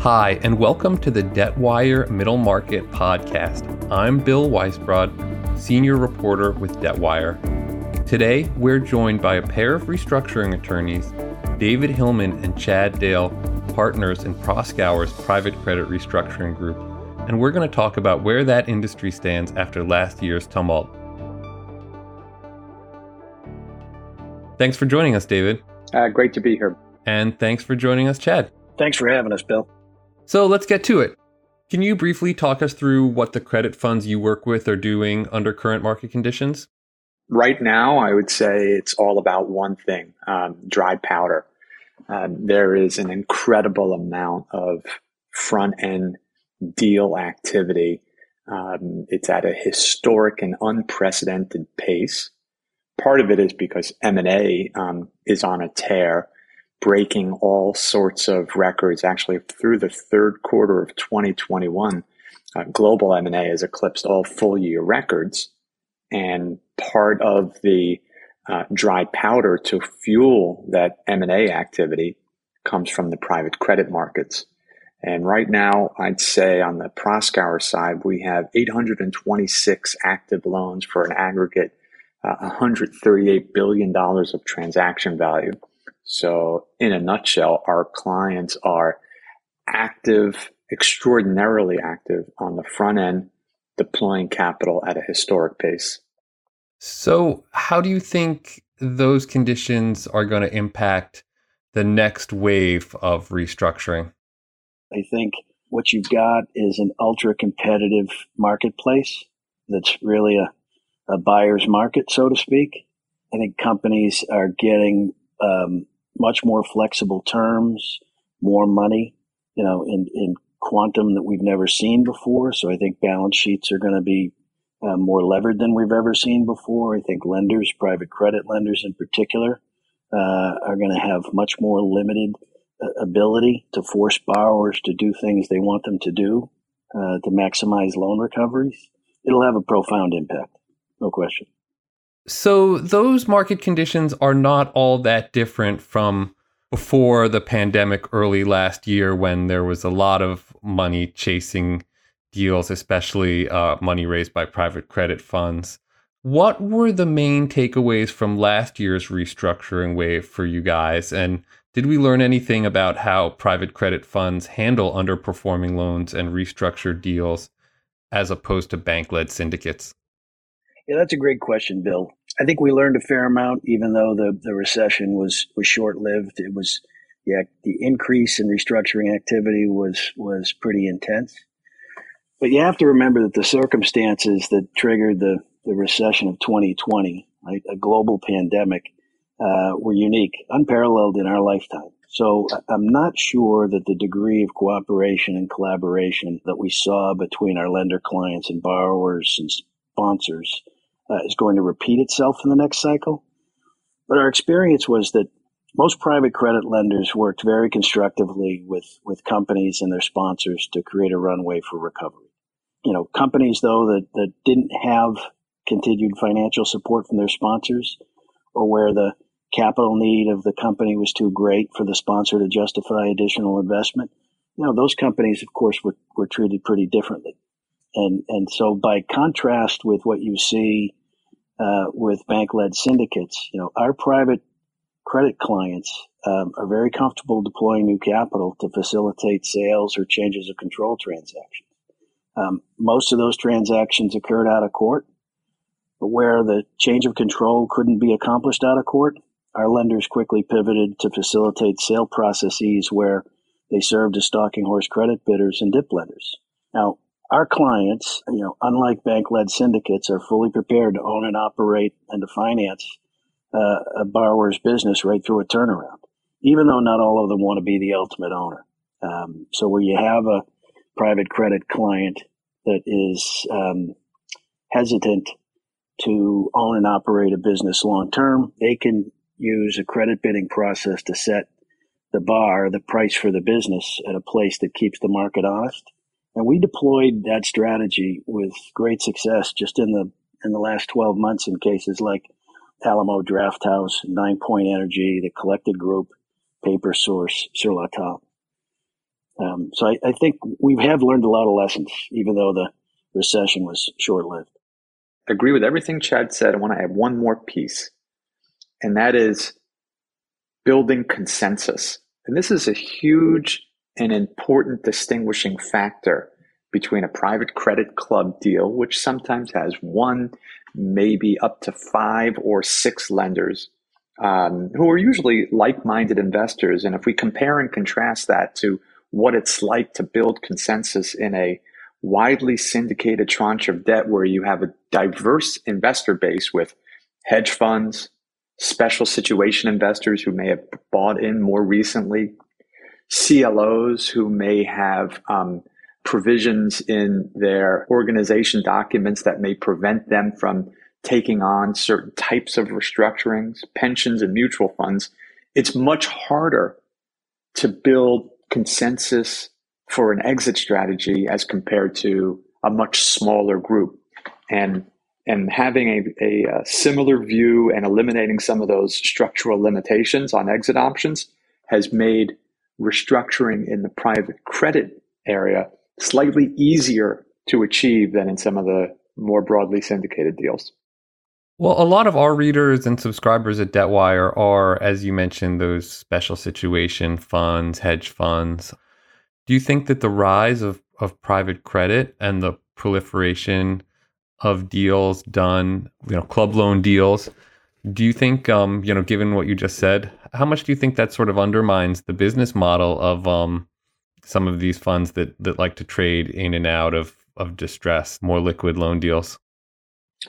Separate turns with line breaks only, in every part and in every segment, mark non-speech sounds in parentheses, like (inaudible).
Hi, and welcome to the DebtWire Middle Market Podcast. I'm Bill Weisbrod, Senior Reporter with DebtWire. Today, we're joined by a pair of restructuring attorneys, David Hillman and Chad Dale, partners in Proskauer's Private Credit Restructuring Group, and we're going to talk about where that industry stands after last year's tumult. Thanks for joining us, David.
Uh, great to be here.
And thanks for joining us, Chad.
Thanks for having us, Bill.
So let's get to it. Can you briefly talk us through what the credit funds you work with are doing under current market conditions?
Right now, I would say it's all about one thing um, dry powder. Um, there is an incredible amount of front end deal activity. Um, it's at a historic and unprecedented pace. Part of it is because M&A um, is on a tear, breaking all sorts of records. Actually, through the third quarter of 2021, uh, global M&A has eclipsed all full year records. And part of the uh, dry powder to fuel that M&A activity comes from the private credit markets. And right now, I'd say on the Proskauer side, we have 826 active loans for an aggregate $138 billion of transaction value. So, in a nutshell, our clients are active, extraordinarily active on the front end, deploying capital at a historic pace.
So, how do you think those conditions are going to impact the next wave of restructuring?
I think what you've got is an ultra competitive marketplace that's really a, a buyer's market, so to speak. I think companies are getting um, much more flexible terms, more money, you know, in, in quantum that we've never seen before. So I think balance sheets are going to be uh, more levered than we've ever seen before. I think lenders, private credit lenders in particular, uh, are going to have much more limited uh, ability to force borrowers to do things they want them to do uh, to maximize loan recoveries. It'll have a profound impact, no question.
So, those market conditions are not all that different from before the pandemic early last year when there was a lot of money chasing deals, especially uh, money raised by private credit funds. What were the main takeaways from last year's restructuring wave for you guys? And did we learn anything about how private credit funds handle underperforming loans and restructured deals as opposed to bank led syndicates?
Yeah, that's a great question, Bill. I think we learned a fair amount, even though the, the recession was, was short lived. It was, yeah, the increase in restructuring activity was, was pretty intense. But you have to remember that the circumstances that triggered the, the recession of 2020, right, a global pandemic, uh, were unique, unparalleled in our lifetime. So I'm not sure that the degree of cooperation and collaboration that we saw between our lender clients and borrowers and sponsors uh, is going to repeat itself in the next cycle. But our experience was that most private credit lenders worked very constructively with, with companies and their sponsors to create a runway for recovery you know, companies though that, that didn't have continued financial support from their sponsors or where the capital need of the company was too great for the sponsor to justify additional investment, you know, those companies, of course, were, were treated pretty differently. And, and so by contrast with what you see uh, with bank-led syndicates, you know, our private credit clients um, are very comfortable deploying new capital to facilitate sales or changes of control transactions. Um, most of those transactions occurred out of court, but where the change of control couldn't be accomplished out of court, our lenders quickly pivoted to facilitate sale processes where they served as stalking horse credit bidders and DIP lenders. Now, our clients, you know, unlike bank-led syndicates, are fully prepared to own and operate and to finance uh, a borrower's business right through a turnaround, even though not all of them want to be the ultimate owner. Um, so where you have a private credit client that is um, hesitant to own and operate a business long term, they can use a credit bidding process to set the bar, the price for the business at a place that keeps the market honest. And we deployed that strategy with great success just in the in the last 12 months in cases like Alamo Drafthouse, Nine Point Energy, the Collected Group, Paper Source, Sur La Table. Um, so I, I, think we have learned a lot of lessons, even though the recession was short lived.
Agree with everything Chad said. I want to add one more piece, and that is building consensus. And this is a huge and important distinguishing factor between a private credit club deal, which sometimes has one, maybe up to five or six lenders um, who are usually like minded investors. And if we compare and contrast that to what it's like to build consensus in a widely syndicated tranche of debt where you have a diverse investor base with hedge funds, special situation investors who may have bought in more recently, CLOs who may have um, provisions in their organization documents that may prevent them from taking on certain types of restructurings, pensions, and mutual funds. It's much harder to build consensus for an exit strategy as compared to a much smaller group. And and having a, a, a, similar view and eliminating some of those structural limitations on exit options has made restructuring in the private credit area slightly easier to achieve than in some of the more broadly syndicated deals.
Well, a lot of our readers and subscribers at Debtwire are, as you mentioned, those special situation funds, hedge funds. Do you think that the rise of, of private credit and the proliferation of deals done, you know, club loan deals. Do you think, um, you know, given what you just said, how much do you think that sort of undermines the business model of um, some of these funds that that like to trade in and out of of distress, more liquid loan deals?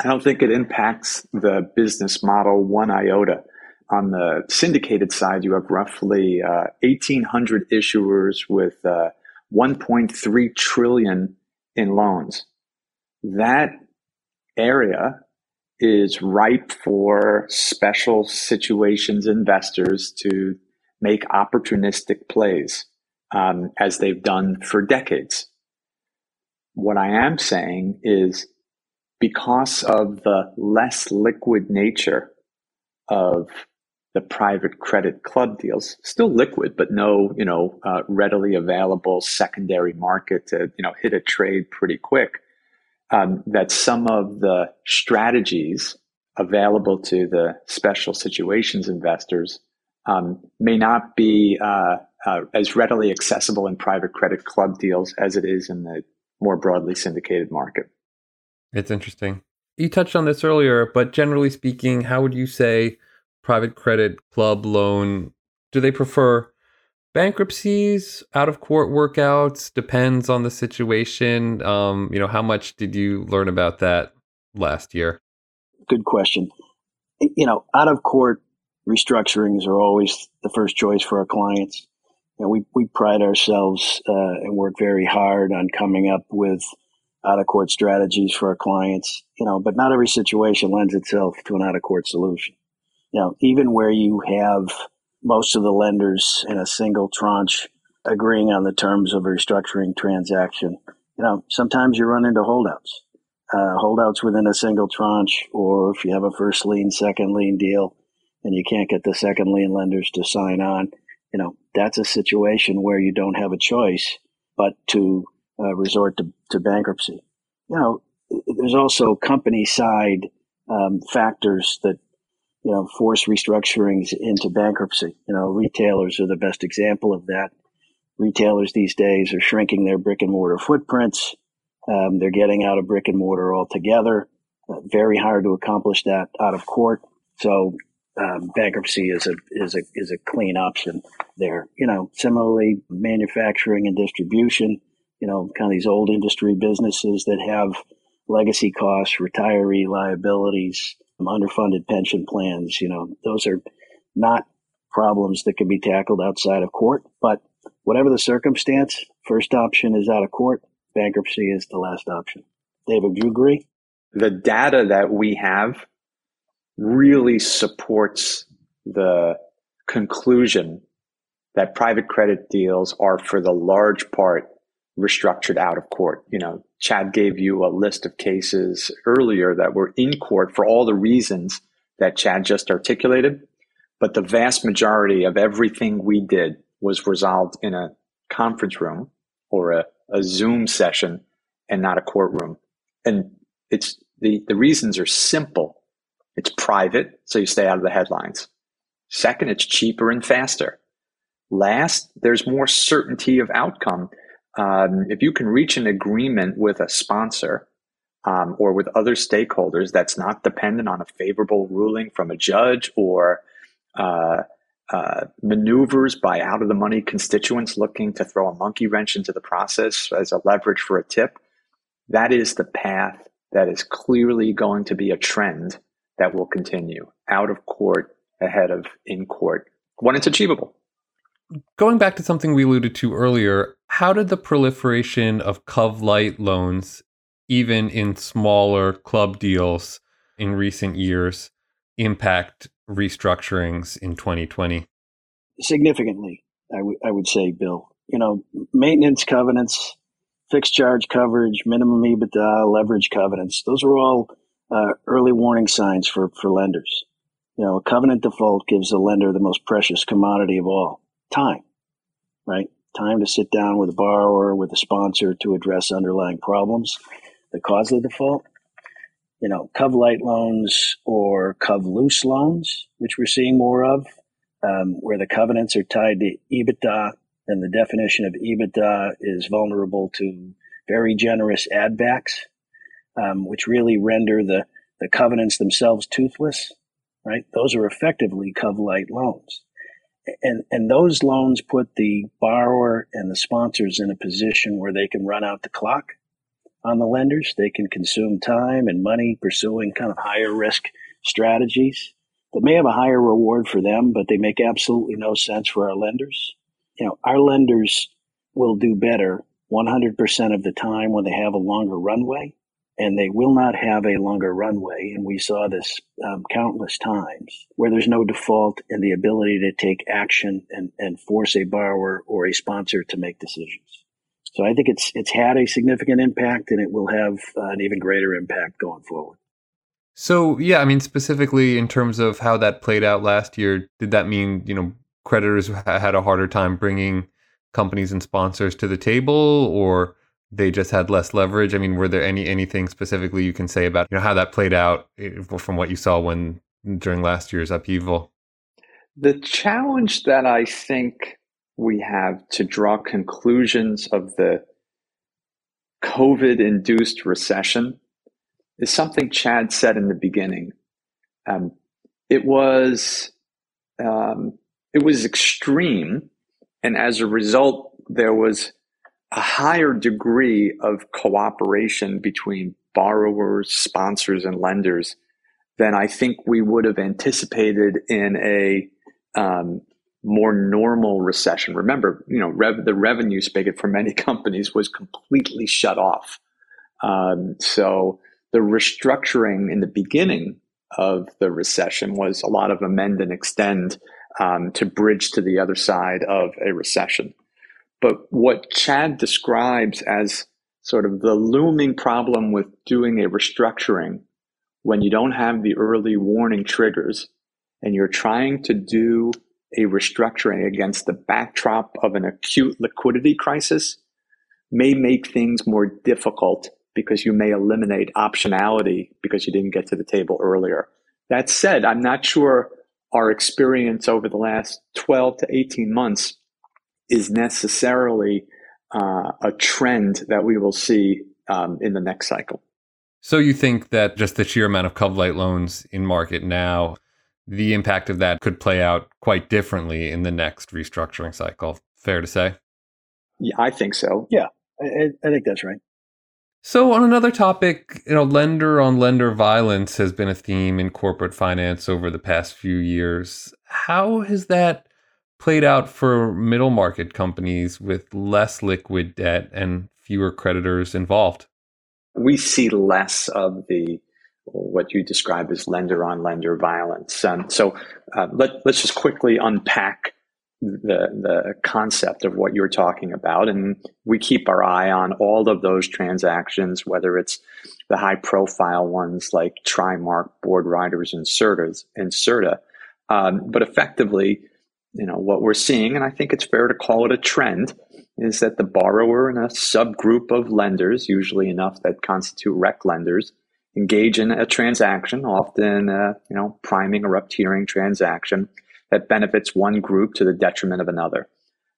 I don't think it impacts the business model one iota. On the syndicated side, you have roughly uh, 1,800 issuers with uh, 1.3 trillion in loans. That area is ripe for special situations investors to make opportunistic plays um, as they've done for decades. What I am saying is because of the less liquid nature of the private credit club deals, still liquid, but no, you know, uh, readily available secondary market to, you know, hit a trade pretty quick um, that some of the strategies available to the special situations investors um, may not be uh, uh, as readily accessible in private credit club deals as it is in the more broadly syndicated market.
It's interesting. You touched on this earlier, but generally speaking, how would you say private credit club loan do they prefer bankruptcies, out of court workouts depends on the situation. Um, you know, how much did you learn about that last year?
Good question. You know, out of court restructurings are always the first choice for our clients. You know, we, we pride ourselves uh, and work very hard on coming up with out of court strategies for our clients, you know, but not every situation lends itself to an out of court solution. You know, even where you have most of the lenders in a single tranche agreeing on the terms of a restructuring transaction. You know, sometimes you run into holdouts, uh, holdouts within a single tranche, or if you have a first lien, second lien deal, and you can't get the second lien lenders to sign on, you know, that's a situation where you don't have a choice but to uh, resort to, to bankruptcy. You know, there's also company side um, factors that you know, force restructurings into bankruptcy. You know, retailers are the best example of that. Retailers these days are shrinking their brick and mortar footprints. Um, they're getting out of brick and mortar altogether. Uh, very hard to accomplish that out of court. So um, bankruptcy is a is a is a clean option there. You know, similarly, manufacturing and distribution. You know, kind of these old industry businesses that have legacy costs, retiree liabilities, underfunded pension plans. You know, those are not problems that can be tackled outside of court. But whatever the circumstance, first option is out of court. Bankruptcy is the last option. David, do you agree?
The data that we have really supports the conclusion that private credit deals are for the large part restructured out of court. You know, Chad gave you a list of cases earlier that were in court for all the reasons that Chad just articulated. But the vast majority of everything we did was resolved in a conference room or a, a Zoom session and not a courtroom. And it's the, the reasons are simple. It's private, so you stay out of the headlines. Second, it's cheaper and faster. Last, there's more certainty of outcome. Um, if you can reach an agreement with a sponsor um, or with other stakeholders that's not dependent on a favorable ruling from a judge or uh, uh, maneuvers by out of the money constituents looking to throw a monkey wrench into the process as a leverage for a tip, that is the path that is clearly going to be a trend that will continue out of court ahead of in court when it's achievable.
Going back to something we alluded to earlier, how did the proliferation of Cov Light loans, even in smaller club deals in recent years, impact restructurings in 2020?
Significantly, I, w- I would say, Bill. You know, maintenance covenants, fixed charge coverage, minimum EBITDA, leverage covenants, those are all uh, early warning signs for, for lenders. You know, a covenant default gives a lender the most precious commodity of all time, right? Time to sit down with a borrower, with a sponsor to address underlying problems that cause the default you know, Cov Light loans or Cov Loose loans, which we're seeing more of, um, where the covenants are tied to EBITDA, and the definition of EBITDA is vulnerable to very generous add backs, um, which really render the, the covenants themselves toothless, right? Those are effectively Cov Light loans. And, and those loans put the borrower and the sponsors in a position where they can run out the clock on the lenders. They can consume time and money pursuing kind of higher risk strategies that may have a higher reward for them, but they make absolutely no sense for our lenders. You know, our lenders will do better 100% of the time when they have a longer runway, and they will not have a longer runway. And we saw this um, countless times where there's no default and the ability to take action and, and force a borrower or a sponsor to make decisions. So I think it's it's had a significant impact, and it will have uh, an even greater impact going forward.
So yeah, I mean specifically in terms of how that played out last year, did that mean you know creditors had a harder time bringing companies and sponsors to the table, or they just had less leverage? I mean, were there any anything specifically you can say about you know how that played out eh, from what you saw when during last year's upheaval?
The challenge that I think we have to draw conclusions of the COVID induced recession is something Chad said in the beginning. Um, it was um, it was extreme, and as a result, there was a higher degree of cooperation between borrowers, sponsors, and lenders than I think we would have anticipated in a um, more normal recession. Remember, you know, rev- the revenue spigot for many (laughs) companies was completely shut off. Um, so the restructuring in the beginning of the recession was a lot of amend and extend um, to bridge to the other side of a recession. But what Chad describes as sort of the looming problem with doing a restructuring when you don't have the early warning triggers and you're trying to do a restructuring against the backdrop of an acute liquidity crisis may make things more difficult because you may eliminate optionality because you didn't get to the table earlier. That said, I'm not sure our experience over the last 12 to 18 months is necessarily uh, a trend that we will see um, in the next cycle.
So you think that just the sheer amount of Cov Light loans in market now the impact of that could play out quite differently in the next restructuring cycle. Fair to say?
Yeah, I think so.
Yeah, I, I think that's right.
So, on another topic, you know, lender on lender violence has been a theme in corporate finance over the past few years. How has that played out for middle market companies with less liquid debt and fewer creditors involved?
We see less of the what you describe as lender on lender violence. Um, so uh, let, let's just quickly unpack the the concept of what you're talking about, and we keep our eye on all of those transactions, whether it's the high profile ones like Trimark, Boardriders, and Serta's, and. Um, but effectively, you know what we're seeing, and I think it's fair to call it a trend, is that the borrower and a subgroup of lenders, usually enough that constitute rec lenders, engage in a transaction, often uh, you know priming or up tiering transaction that benefits one group to the detriment of another.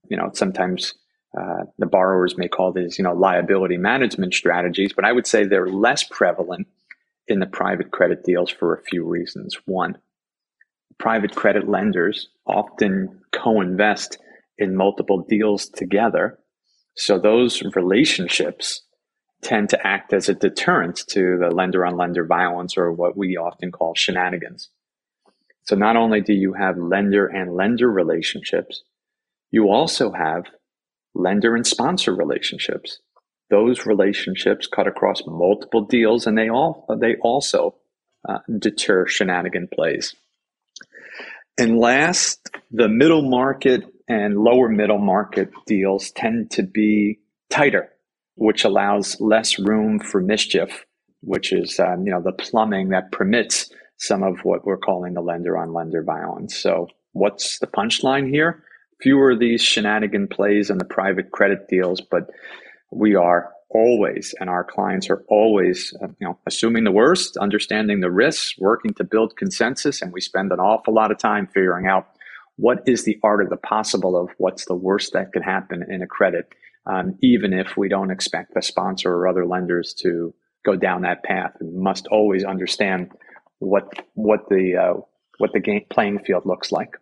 You know, sometimes uh, the borrowers may call these, you know, liability management strategies, but I would say they're less prevalent in the private credit deals for a few reasons. One, private credit lenders often co-invest in multiple deals together. So those relationships tend to act as a deterrent to the lender on lender violence or what we often call shenanigans. So not only do you have lender and lender relationships, you also have lender and sponsor relationships. Those relationships cut across multiple deals and they all they also uh, deter shenanigan plays. And last, the middle market and lower middle market deals tend to be tighter, which allows less room for mischief, which is um, you know the plumbing that permits some of what we're calling the lender on lender violence. So, what's the punchline here? Fewer of these shenanigan plays in the private credit deals, but we are always, and our clients are always, uh, you know, assuming the worst, understanding the risks, working to build consensus, and we spend an awful lot of time figuring out what is the art of the possible of what's the worst that could happen in a credit, um, even if we don't expect the sponsor or other lenders to go down that path. We must always understand what what the uh, what the game playing field looks like.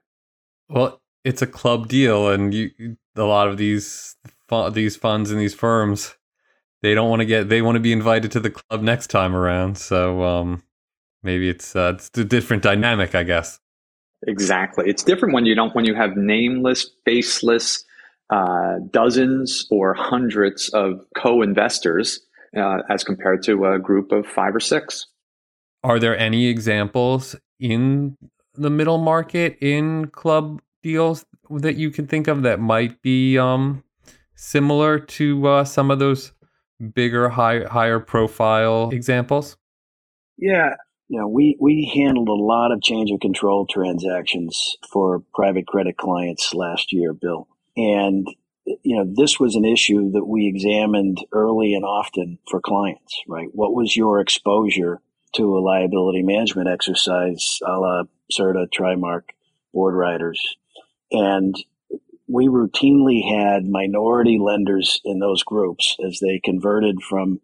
Well, it's a club deal, and you a lot of these these funds and these firms they don't want to get they want to be invited to the club next time around. So um, maybe it's uh, it's a different dynamic, I guess.
Exactly, it's different when you don't when you have nameless, faceless, uh, dozens or hundreds of co-investors uh, as compared to a group of five or six.
Are there any examples in the middle market in club deals that you can think of that might be um, similar to uh, some of those bigger, high, higher profile examples?
Yeah, you know, we we handled a lot of change of control transactions for private credit clients last year, Bill, and you know this was an issue that we examined early and often for clients. Right, what was your exposure to a liability management exercise a la Serta, Trimark, Boardriders. And we routinely had minority lenders in those groups as they converted from,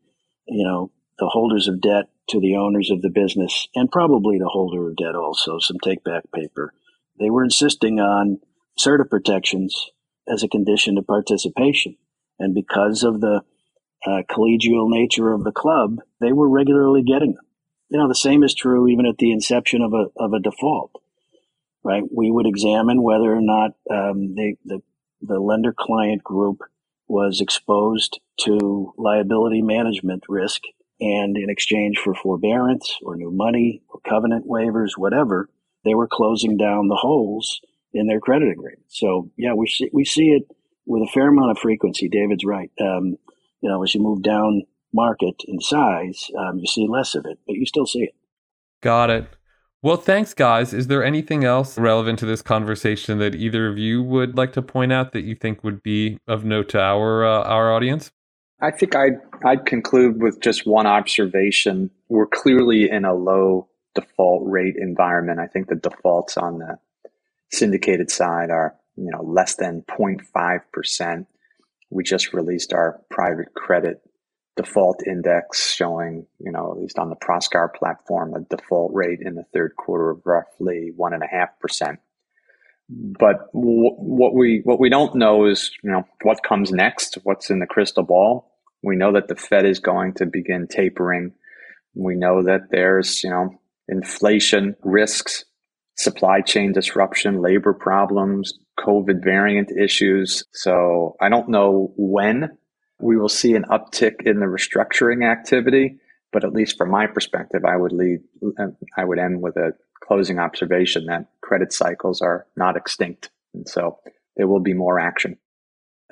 you know, the holders of debt to the owners of the business and probably the holder of debt also, some take back paper. They were insisting on Serta protections as a condition of participation. And because of the uh, collegial nature of the club, they were regularly getting them you know, the same is true even at the inception of a, of a default, right? We would examine whether or not um, the, the, the lender client group was exposed to liability management risk. And in exchange for forbearance or new money or covenant waivers, whatever, they were closing down the holes in their credit agreement. So yeah, we see, we see it with a fair amount of frequency. David's right. Um, you know, as you move down market in size, um, you see less of it, but you still see it.
Got it. Well, thanks, guys. Is there anything else relevant to this conversation that either of you would like to point out that you think would be of note to our uh, our audience?
I think I'd I'd conclude with just one observation. We're clearly in a low default rate environment. I think the defaults on the syndicated side are you know less than 0.5 percent. We just released our private credit default index showing, you know, at least on the Proskauer platform, a default rate in the third quarter of roughly one and a half percent. But w- what we what we don't know is, you know, what comes next. What's in the crystal ball? We know that the Fed is going to begin tapering. We know that there's, you know, inflation risks, supply chain disruption, labor problems, COVID variant issues. So I don't know when we will see an uptick in the restructuring activity. But at least from my perspective, I would lead, um, I would end with a closing observation that credit cycles are not extinct. And so there will be more action.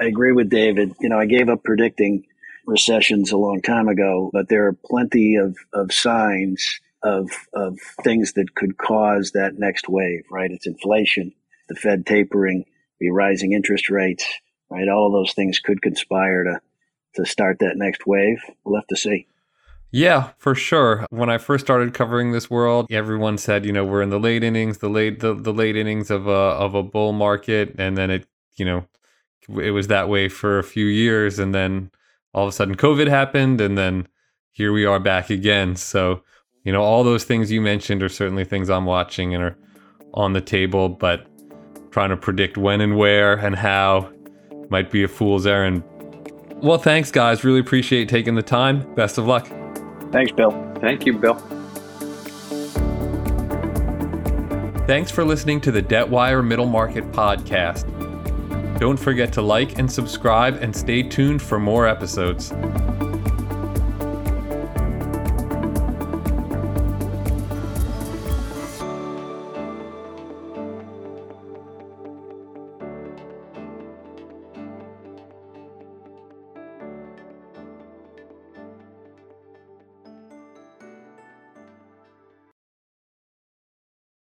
I agree with David. You know, I gave up predicting recessions a long time ago, but there are plenty of, of signs of, of things that could cause that next wave, right? It's inflation, the Fed tapering, the rising interest rates, right? All of those things could conspire to, to start that next wave. We'll have to see.
Yeah, for sure. When I first started covering this world, everyone said, you know, we're in the late innings, the late the, the late innings of a of a bull market, and then it, you know, it was that way for a few years, and then all of a sudden COVID happened, and then here we are back again. So, you know, all those things you mentioned are certainly things I'm watching and are on the table, but trying to predict when and where and how might be a fool's errand. Well, thanks, guys. Really appreciate taking the time. Best of luck.
Thanks, Bill.
Thank you, Bill.
Thanks for listening to the DebtWire Middle Market Podcast. Don't forget to like and subscribe and stay tuned for more episodes.